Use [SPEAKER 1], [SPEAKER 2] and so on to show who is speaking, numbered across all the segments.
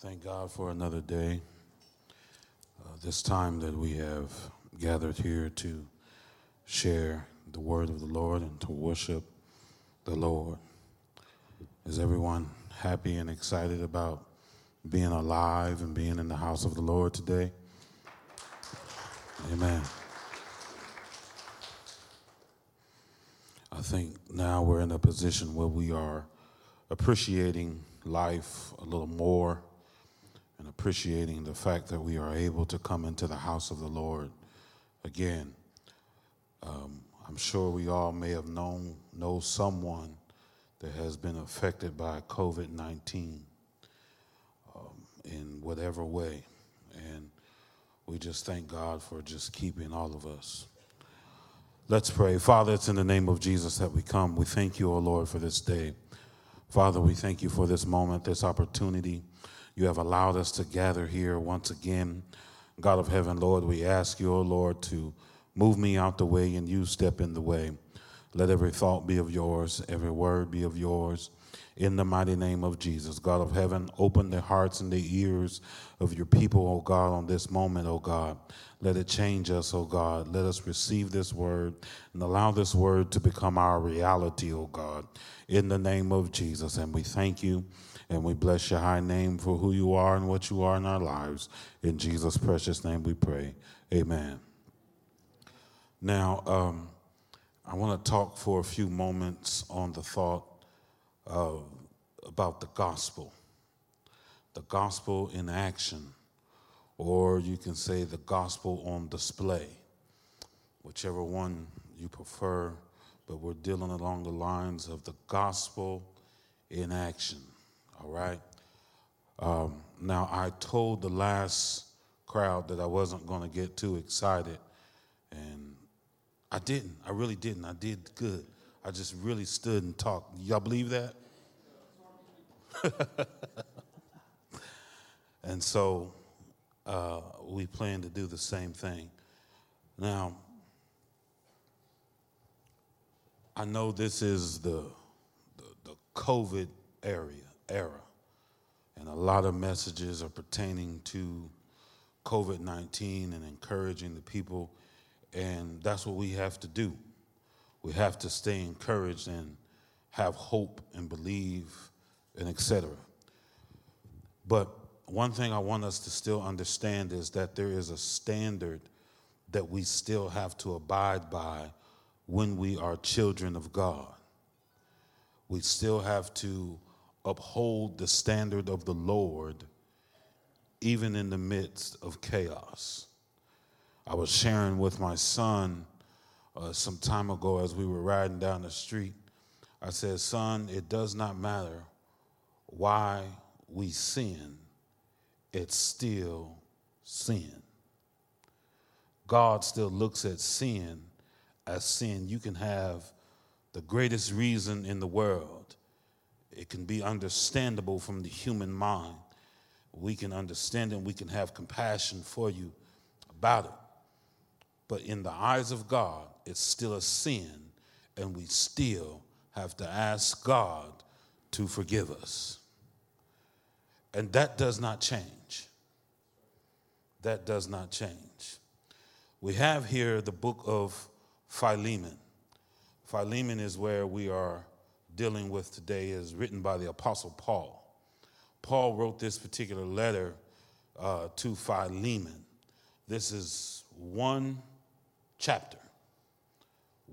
[SPEAKER 1] Thank God for another day. Uh, this time that we have gathered here to share the word of the Lord and to worship the Lord. Is everyone happy and excited about being alive and being in the house of the Lord today? Amen. I think now we're in a position where we are appreciating life a little more and appreciating the fact that we are able to come into the house of the Lord again. Um, I'm sure we all may have known know someone that has been affected by COVID 19 um, in whatever way, and we just thank God for just keeping all of us. Let's pray. Father, it's in the name of Jesus that we come. We thank you, O Lord, for this day. Father, we thank you for this moment, this opportunity. You have allowed us to gather here once again. God of heaven, Lord, we ask you, O Lord, to move me out the way and you step in the way. Let every thought be of yours, every word be of yours. In the mighty name of Jesus, God of heaven, open the hearts and the ears of your people, O God, on this moment, O God. Let it change us, O God. Let us receive this word and allow this word to become our reality, O God, in the name of Jesus. And we thank you and we bless your high name for who you are and what you are in our lives. In Jesus' precious name we pray. Amen. Now, um, I want to talk for a few moments on the thought of, about the gospel. The gospel in action or you can say the gospel on display, whichever one you prefer, but we're dealing along the lines of the gospel in action, all right? Um, now, I told the last crowd that I wasn't going to get too excited, and I didn't. I really didn't. I did good. I just really stood and talked. Y'all believe that? and so uh, we plan to do the same thing. Now, I know this is the, the, the COVID area, era, and a lot of messages are pertaining to COVID 19 and encouraging the people, and that's what we have to do. We have to stay encouraged and have hope and believe and etc. But one thing I want us to still understand is that there is a standard that we still have to abide by when we are children of God. We still have to uphold the standard of the Lord even in the midst of chaos. I was sharing with my son uh, some time ago as we were riding down the street. I said, Son, it does not matter why we sin it's still sin. God still looks at sin as sin. You can have the greatest reason in the world, it can be understandable from the human mind. We can understand and we can have compassion for you about it. But in the eyes of God, it's still a sin, and we still have to ask God to forgive us. And that does not change. That does not change. We have here the book of Philemon. Philemon is where we are dealing with today, is written by the Apostle Paul. Paul wrote this particular letter uh, to Philemon. This is one chapter,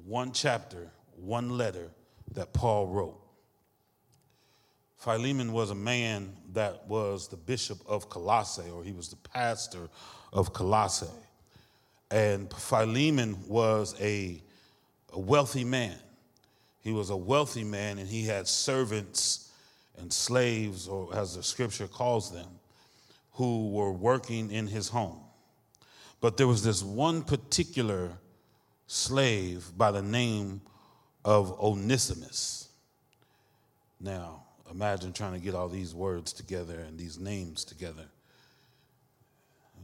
[SPEAKER 1] one chapter, one letter that Paul wrote. Philemon was a man that was the bishop of Colossae, or he was the pastor of Colossae. And Philemon was a, a wealthy man. He was a wealthy man, and he had servants and slaves, or as the scripture calls them, who were working in his home. But there was this one particular slave by the name of Onesimus. Now, imagine trying to get all these words together and these names together.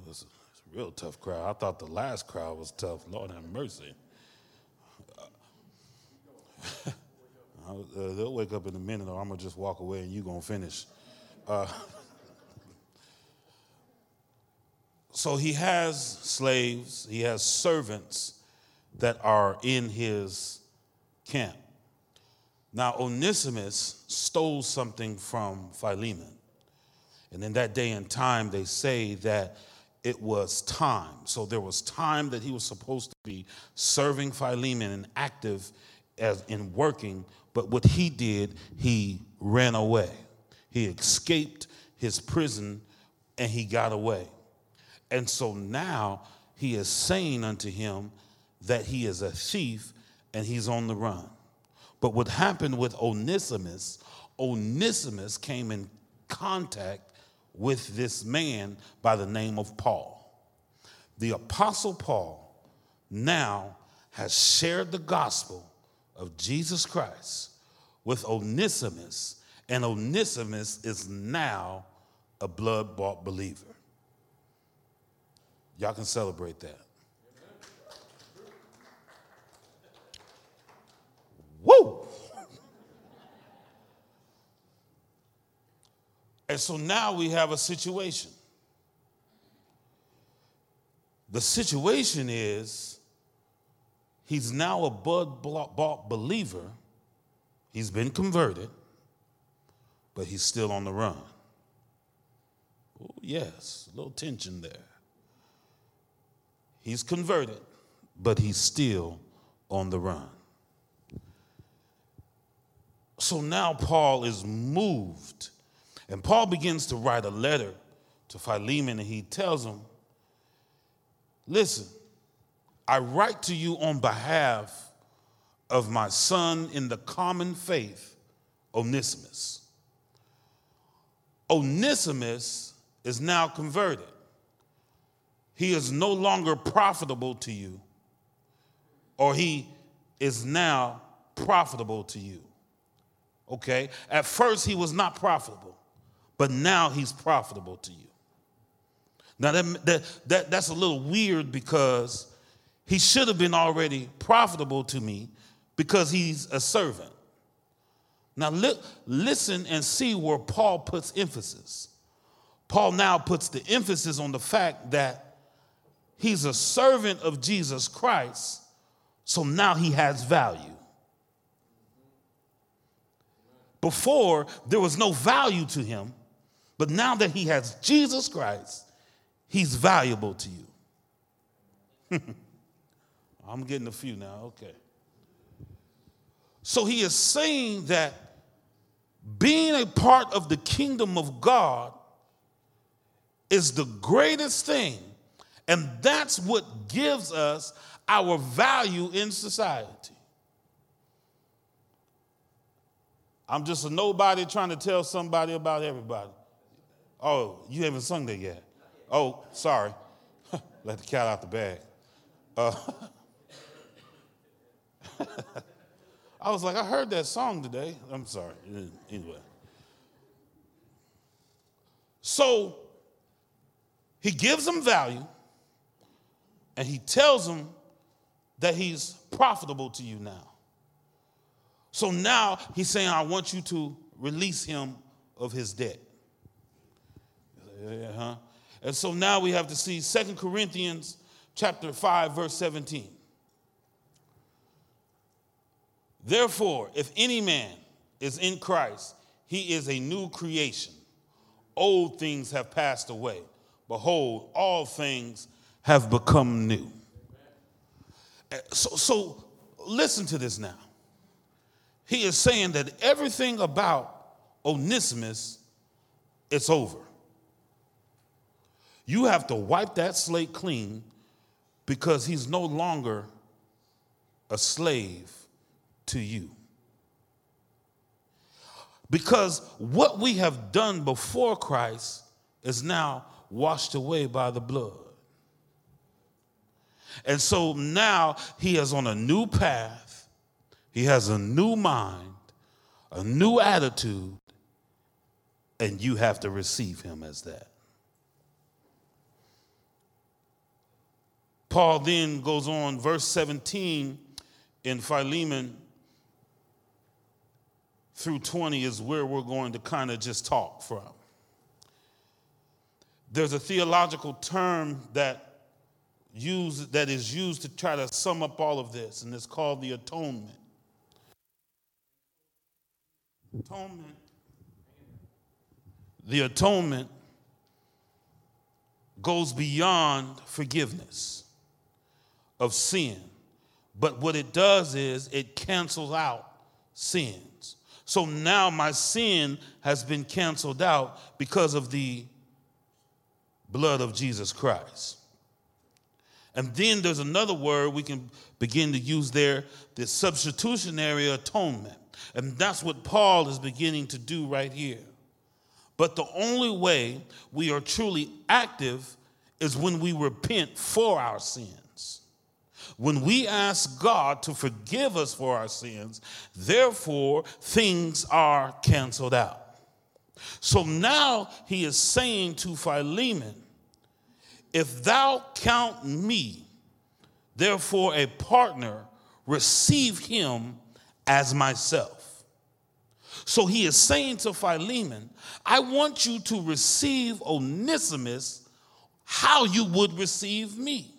[SPEAKER 1] It was a real tough crowd. I thought the last crowd was tough. Lord have mercy. Uh, they'll wake up in a minute, or I'm gonna just walk away and you're gonna finish. Uh, so he has slaves, he has servants that are in his camp. Now, Onesimus stole something from Philemon. And in that day and time, they say that it was time. So there was time that he was supposed to be serving Philemon and active as in working, but what he did, he ran away. He escaped his prison and he got away. And so now he is saying unto him that he is a thief and he's on the run. But what happened with Onesimus, Onesimus came in contact with this man by the name of Paul. The Apostle Paul now has shared the gospel of Jesus Christ with Onesimus, and Onesimus is now a blood bought believer. Y'all can celebrate that. Woo! And so now we have a situation. The situation is he's now a blood bought believer. He's been converted, but he's still on the run. Oh, yes, a little tension there. He's converted, but he's still on the run. So now Paul is moved and Paul begins to write a letter to Philemon and he tells him, Listen, I write to you on behalf of my son in the common faith, Onesimus. Onesimus is now converted. He is no longer profitable to you, or he is now profitable to you. Okay? At first, he was not profitable but now he's profitable to you. Now, that, that, that, that's a little weird because he should have been already profitable to me because he's a servant. Now, li- listen and see where Paul puts emphasis. Paul now puts the emphasis on the fact that he's a servant of Jesus Christ, so now he has value. Before, there was no value to him but now that he has Jesus Christ, he's valuable to you. I'm getting a few now, okay. So he is saying that being a part of the kingdom of God is the greatest thing, and that's what gives us our value in society. I'm just a nobody trying to tell somebody about everybody. Oh, you haven't sung that yet. Oh, sorry. Let the cat out the bag. Uh, I was like, I heard that song today. I'm sorry. Anyway. So he gives them value and he tells them that he's profitable to you now. So now he's saying, I want you to release him of his debt. Yeah, huh? And so now we have to see Second Corinthians chapter 5 verse 17. Therefore, if any man is in Christ, he is a new creation. Old things have passed away. Behold, all things have become new. So, so listen to this now. He is saying that everything about Onesimus, it's over. You have to wipe that slate clean because he's no longer a slave to you. Because what we have done before Christ is now washed away by the blood. And so now he is on a new path, he has a new mind, a new attitude, and you have to receive him as that. Paul then goes on, verse 17 in Philemon through 20 is where we're going to kind of just talk from. There's a theological term that use, that is used to try to sum up all of this, and it's called the atonement. Atonement. The atonement goes beyond forgiveness of sin. But what it does is it cancels out sins. So now my sin has been canceled out because of the blood of Jesus Christ. And then there's another word we can begin to use there the substitutionary atonement. And that's what Paul is beginning to do right here. But the only way we are truly active is when we repent for our sins. When we ask God to forgive us for our sins, therefore things are canceled out. So now he is saying to Philemon, if thou count me, therefore a partner, receive him as myself. So he is saying to Philemon, I want you to receive Onesimus how you would receive me.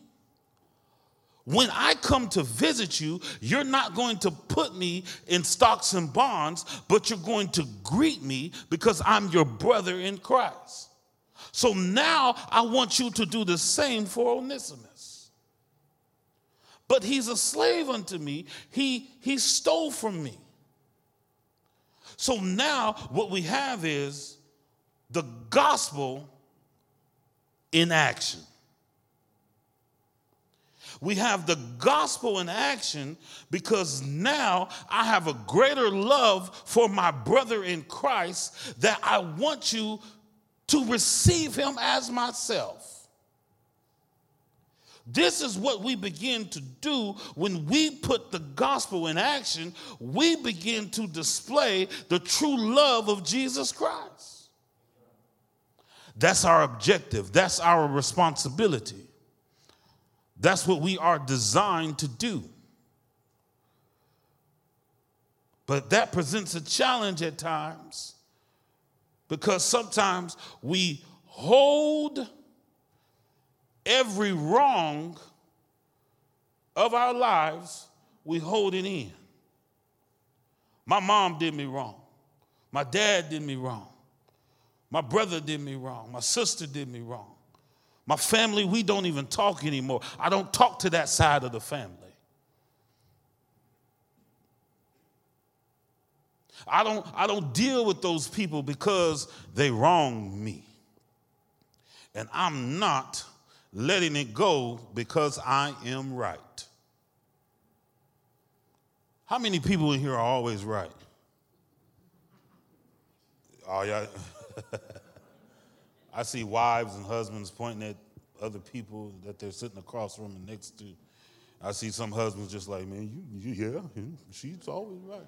[SPEAKER 1] When I come to visit you, you're not going to put me in stocks and bonds, but you're going to greet me because I'm your brother in Christ. So now I want you to do the same for Onesimus. But he's a slave unto me. He, he stole from me. So now what we have is the gospel in action. We have the gospel in action because now I have a greater love for my brother in Christ that I want you to receive him as myself. This is what we begin to do when we put the gospel in action. We begin to display the true love of Jesus Christ. That's our objective, that's our responsibility. That's what we are designed to do. But that presents a challenge at times because sometimes we hold every wrong of our lives, we hold it in. My mom did me wrong. My dad did me wrong. My brother did me wrong. My sister did me wrong. My family, we don't even talk anymore. I don't talk to that side of the family. I don't, I don't deal with those people because they wronged me. And I'm not letting it go because I am right. How many people in here are always right? Oh, yeah. I see wives and husbands pointing at other people that they're sitting across from and next to. I see some husbands just like, man, you, you yeah, she's always right.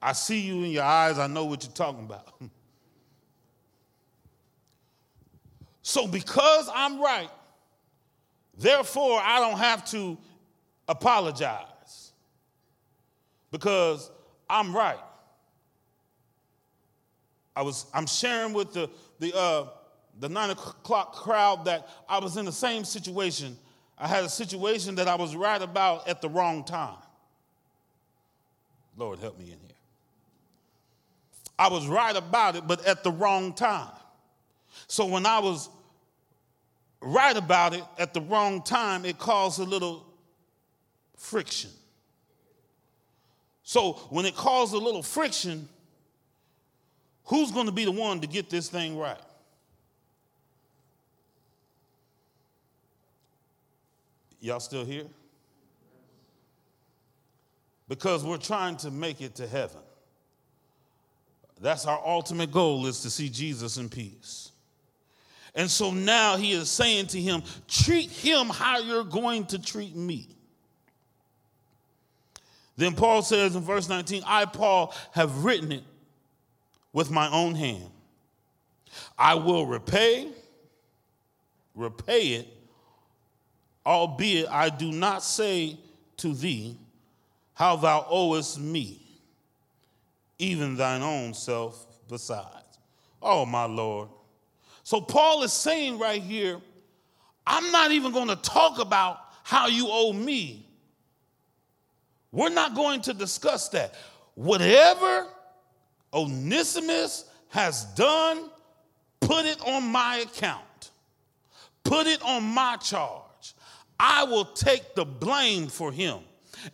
[SPEAKER 1] I see you in your eyes. I know what you're talking about. so, because I'm right, therefore, I don't have to apologize because I'm right. I was, I'm sharing with the, the, uh, the nine o'clock crowd that I was in the same situation. I had a situation that I was right about at the wrong time. Lord, help me in here. I was right about it, but at the wrong time. So when I was right about it at the wrong time, it caused a little friction. So when it caused a little friction, who's going to be the one to get this thing right? Y'all still here? Because we're trying to make it to heaven. That's our ultimate goal is to see Jesus in peace. And so now he is saying to him, treat him how you're going to treat me. Then Paul says in verse 19, I, Paul, have written it with my own hand. I will repay, repay it, albeit I do not say to thee how thou owest me even thine own self besides. Oh, my Lord, So Paul is saying right here, I'm not even going to talk about how you owe me. We're not going to discuss that. Whatever Onesimus has done, put it on my account, put it on my charge. I will take the blame for him.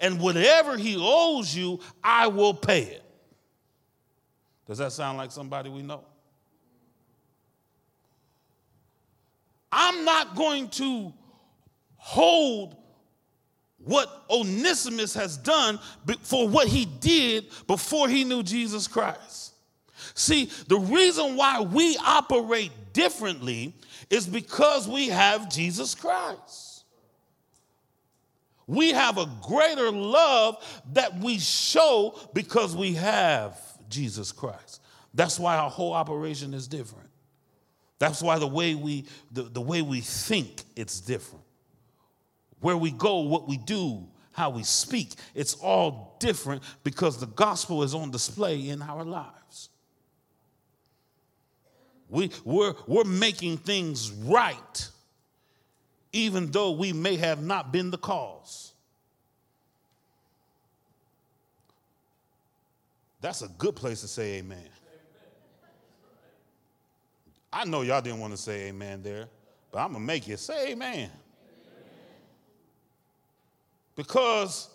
[SPEAKER 1] And whatever he owes you, I will pay it. Does that sound like somebody we know? I'm not going to hold what Onesimus has done for what he did before he knew Jesus Christ. See, the reason why we operate differently is because we have Jesus Christ. We have a greater love that we show because we have Jesus Christ. That's why our whole operation is different. That's why the way we the, the way we think it's different. Where we go, what we do, how we speak, it's all different because the gospel is on display in our lives. We, we're, we're making things right, even though we may have not been the cause. That's a good place to say amen. I know y'all didn't want to say amen there, but I'm going to make you say amen. Because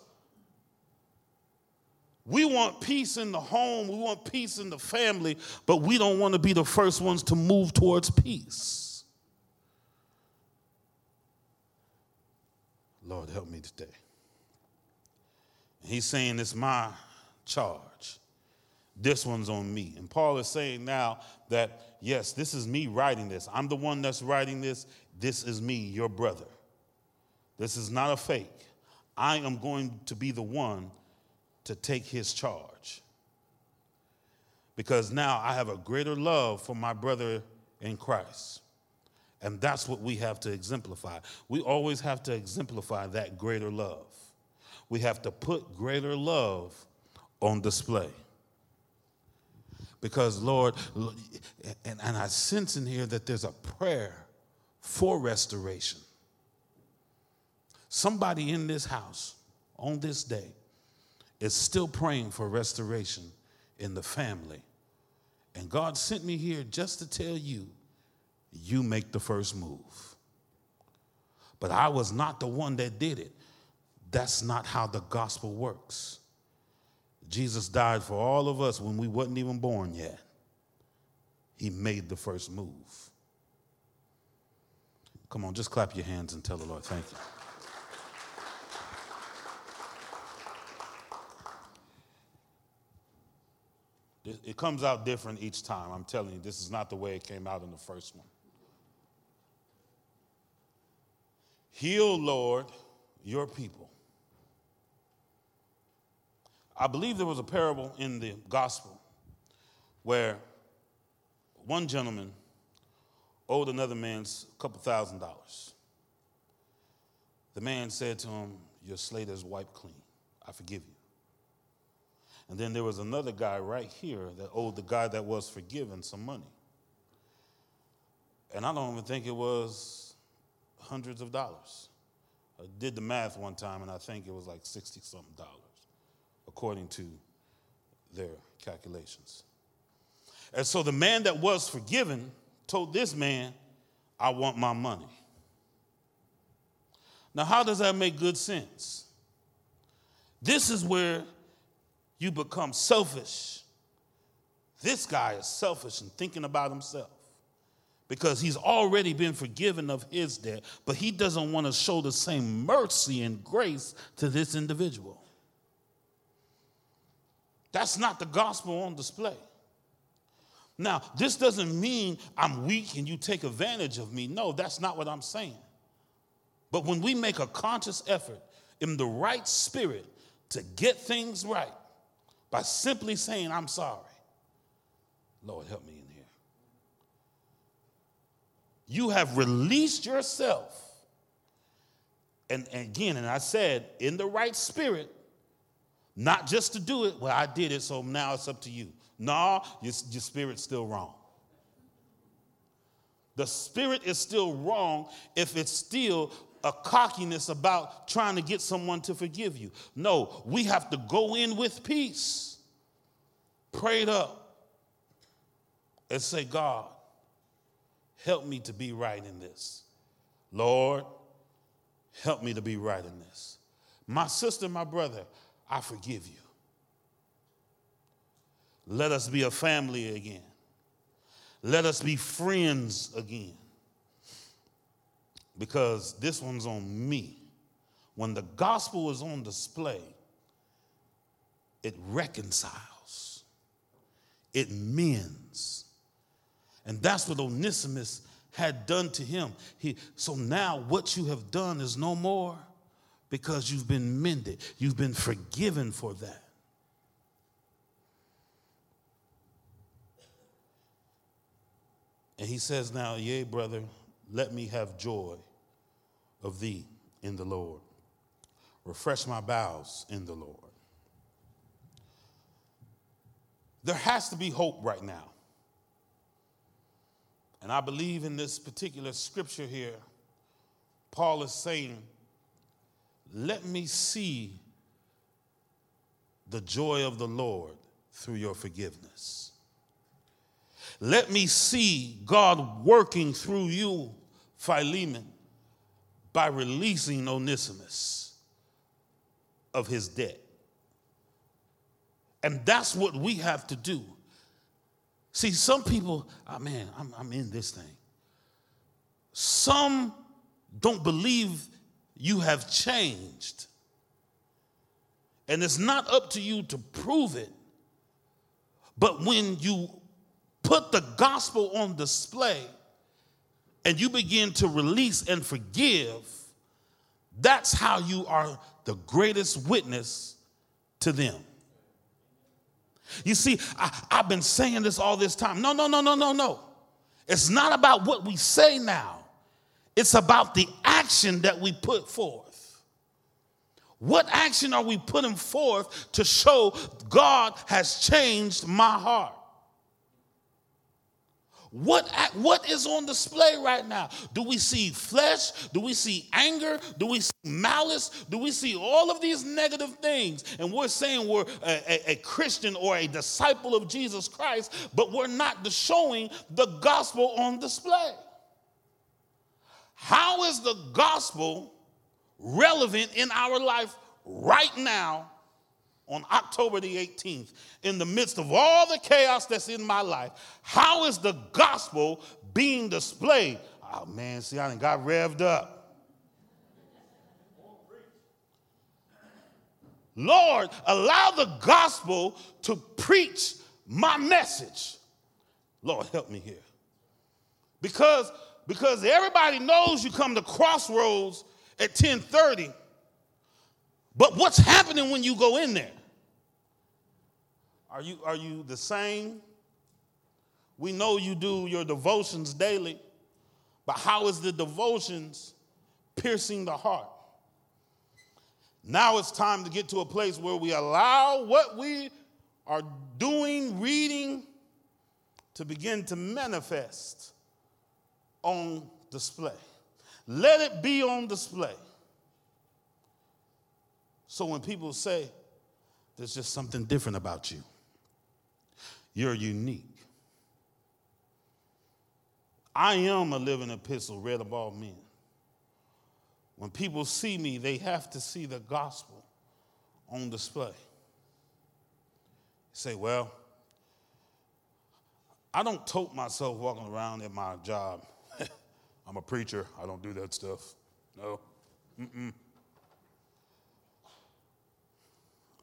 [SPEAKER 1] we want peace in the home, we want peace in the family, but we don't want to be the first ones to move towards peace. Lord, help me today. He's saying it's my charge. This one's on me. And Paul is saying now that, yes, this is me writing this. I'm the one that's writing this. This is me, your brother. This is not a fake. I am going to be the one to take his charge. Because now I have a greater love for my brother in Christ. And that's what we have to exemplify. We always have to exemplify that greater love. We have to put greater love on display. Because, Lord, and, I sense in here that there's a prayer for restoration. Somebody in this house on this day is still praying for restoration in the family. And God sent me here just to tell you, you make the first move. But I was not the one that did it. That's not how the gospel works. Jesus died for all of us when we wasn't even born yet. He made the first move. Come on, just clap your hands and tell the Lord, thank you. It comes out different each time. I'm telling you, this is not the way it came out in the first one. Heal, Lord, your people. I believe there was a parable in the gospel where one gentleman owed another man a couple thousand dollars. The man said to him, Your slate is wiped clean. I forgive you. And then there was another guy right here that owed the guy that was forgiven some money. And I don't even think it was hundreds of dollars. I did the math one time and I think it was like 60 something dollars according to their calculations. And so the man that was forgiven told this man, I want my money. Now, how does that make good sense? This is where you become selfish. This guy is selfish and thinking about himself because he's already been forgiven of his debt, but he doesn't want to show the same mercy and grace to this individual. That's not the gospel on display. Now, this doesn't mean I'm weak and you take advantage of me. No, that's not what I'm saying. But when we make a conscious effort in the right spirit to get things right by simply saying, I'm sorry, Lord, help me in here. You have released yourself. And, and again, and I said, in the right spirit, not just to do it, well, I did it, so now it's up to you. No, your, your spirit's still wrong. The spirit is still wrong if it's still a cockiness about trying to get someone to forgive you. No, we have to go in with peace, prayed up, and say, God, help me to be right in this. Lord, help me to be right in this. My sister, my brother, I forgive you. Let us be a family again. Let us be friends again. Because this one's on me. When the gospel is on display, it reconciles, it mends. And that's what Onesimus had done to him. He, so now what you have done is no more because you've been mended, you've been forgiven for that. And he says, Now, yea, brother, let me have joy of thee in the Lord. Refresh my bowels in the Lord. There has to be hope right now. And I believe in this particular scripture here, Paul is saying, Let me see the joy of the Lord through your forgiveness. Let me see God working through you, Philemon, by releasing Onesimus of his debt. And that's what we have to do. See, some people, oh man, I'm, I'm in this thing. Some don't believe you have changed. And it's not up to you to prove it. But when you put the gospel on display and you begin to release and forgive, that's how you are the greatest witness to them. You see, I, have been saying this all this time. No, no, no, no, no, no. It's not about what we say now, it's about the action that we put forth. What action are we putting forth to show God has changed my heart? What, what is on display right now? Do we see flesh? Do we see anger? Do we see malice? Do we see all of these negative things? And we're saying we're a, a, a Christian or a disciple of Jesus Christ, but we're not showing the gospel on display. How is the gospel relevant in our life right now on October the 18th, in the midst of all the chaos that's in my life, how is the gospel being displayed? Oh man, see, I got revved up. Lord, allow the gospel to preach my message. Lord, help me here. Because, because everybody knows you come to crossroads at 1030 but what's happening when you go in there? Are you, are you the same? We know you do your devotions daily, but how is the devotions piercing the heart? Now it's time to get to a place where we allow what we are doing, reading, to begin to manifest on display. Let it be on display. So when people say, there's just something different about you, you're unique. I am a living epistle read of all men. When people see me, they have to see the gospel on display. say, well, I don't tote myself walking around at my job. I'm a preacher. I don't do that stuff. No. Mm-mm.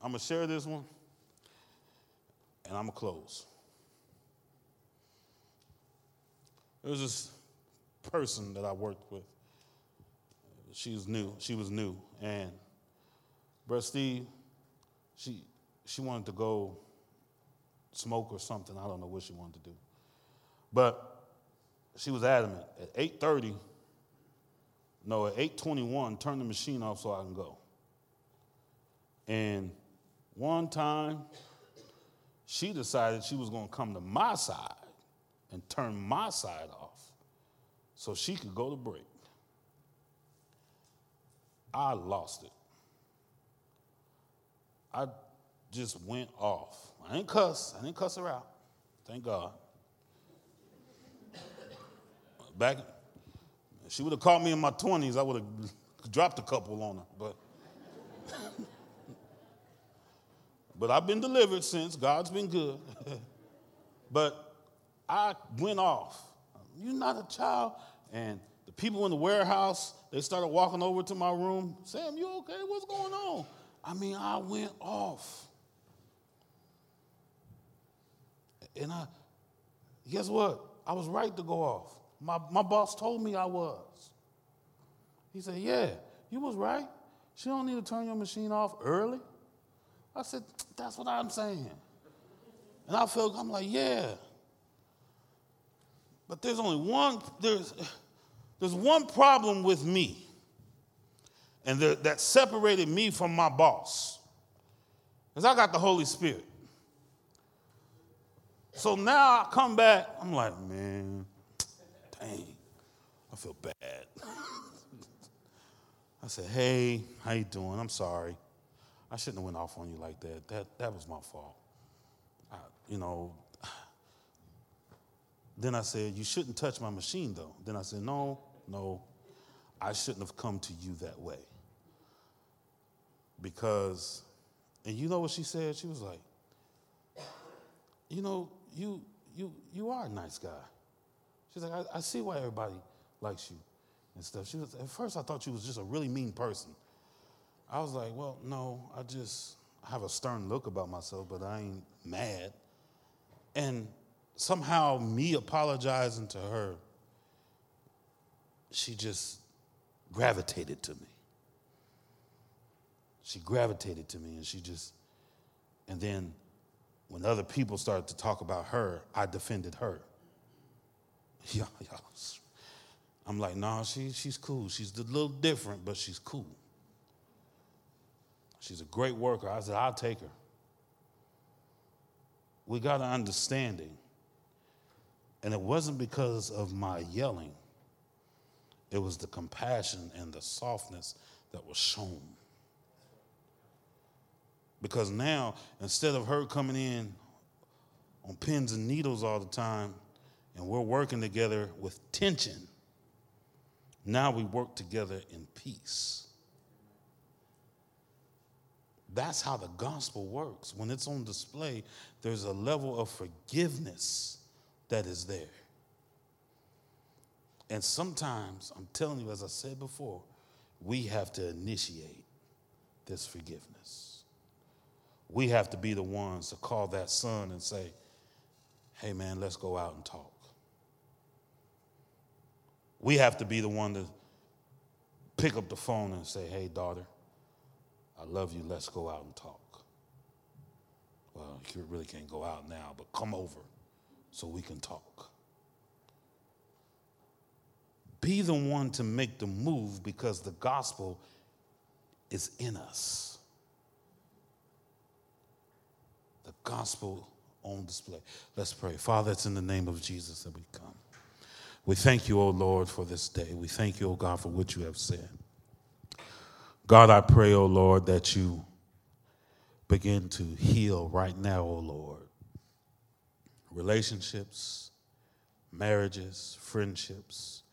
[SPEAKER 1] I'm going to share this one and I'm going to close. There was this person that I worked with. She was new. She was new. And Brother Steve, she, she wanted to go smoke or something. I don't know what she wanted to do. But she was adamant. At 8.30, no, at 8.21, turn the machine off so I can go. And one time, she decided she was going to come to my side and turn my side off so she could go to break. I lost it. I just went off. I didn't cuss. I didn't cuss her out. Thank God. Back, she would have caught me in my 20s, I would have dropped a couple on her. But, but I've been delivered since. God's been good. but I went off. You're not a child. And the people in the warehouse, they started walking over to my room. Sam, you okay? What's going on? I mean, I went off. And I, guess what? I was right to go off. My, my boss told me I was. He said, Yeah, you was right. She don't need to turn your machine off early. I said, That's what I'm saying. And I felt, I'm like, Yeah. But there's only one, there's, there's one problem with me, and the, that separated me from my boss, because I got the Holy Spirit. So now I come back, I'm like, man, dang, I feel bad. I said, hey, how you doing? I'm sorry. I shouldn't have went off on you like that. That, that was my fault. I, you know, then I said, you shouldn't touch my machine though. Then I said, no, no, I shouldn't have come to you that way. Because, and you know what she said? She was like, you know, you you you are a nice guy. She's like, I, I see why everybody likes you and stuff. She was at first I thought she was just a really mean person. I was like, well, no, I just have a stern look about myself, but I ain't mad. And somehow me apologizing to her, she just gravitated to me. She gravitated to me and she just, and then when other people started to talk about her, I defended her. Yeah. I'm like, nah, she, she's cool. She's a little different, but she's cool. She's a great worker. I said, I'll take her. We got an understanding. And it wasn't because of my yelling, it was the compassion and the softness that was shown. Because now, instead of her coming in on pins and needles all the time, and we're working together with tension, now we work together in peace. That's how the gospel works. When it's on display, there's a level of forgiveness that is there. And sometimes, I'm telling you, as I said before, we have to initiate this forgiveness we have to be the ones to call that son and say, hey, man, let's go out and talk. We have to be the one to pick up the phone and say, hey, daughter, I love you, let's go out and talk. Well, you really can't go out now, but come over so we can talk. Be the one to make the move because the gospel is in us. the gospel on display. Let's pray. Father, it's in the name of Jesus that we come. We thank you, O Lord, for this day. We thank you, O God, for what you have said. God, I pray, O Lord, that you begin to heal right now, O Lord. Relationships, marriages, friendships,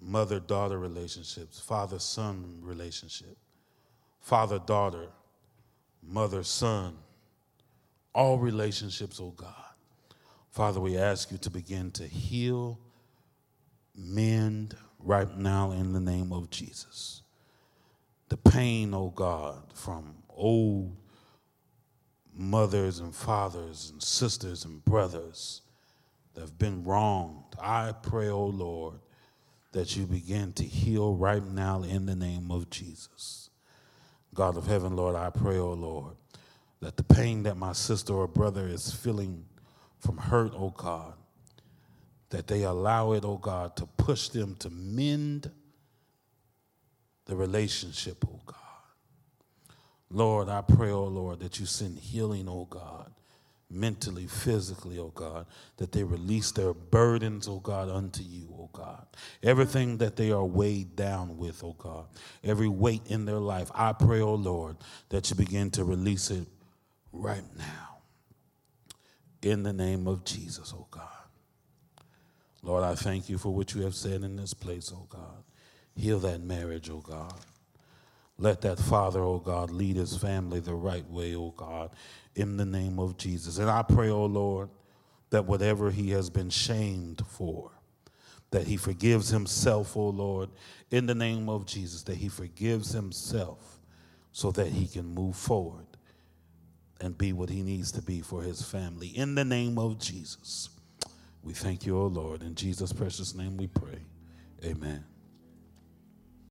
[SPEAKER 1] mother daughter relationships, father son relationship, father daughter, mother son all relationships, oh God. Father, we ask you to begin to heal, mend right now in the name of Jesus. The pain, oh God, from old mothers and fathers and sisters and brothers that have been wronged. I pray, oh Lord, that you begin to heal right now in the name of Jesus. God of heaven, Lord, I pray, oh Lord, that the pain that my sister or brother is feeling from hurt, oh God, that they allow it, oh God, to push them to mend the relationship, oh God. Lord, I pray, oh Lord, that you send healing, oh God, mentally, physically, oh God, that they release their burdens, oh God, unto you, oh God. Everything that they are weighed down with, oh God. Every weight in their life. I pray, oh Lord, that you begin to release it right now. In the name of Jesus, oh God. Lord, I thank you for what you have said in this place, oh God. Heal that marriage, oh God. Let that father, oh God, lead his family the right way, oh God, in the name of Jesus. And I pray, oh Lord, that whatever he has been shamed for, that he forgives himself, oh Lord, in the name of Jesus, that he forgives himself so that he can move forward and be what he needs to be for his family. In the name of Jesus, we thank you, oh Lord. In Jesus' precious name we pray. Amen.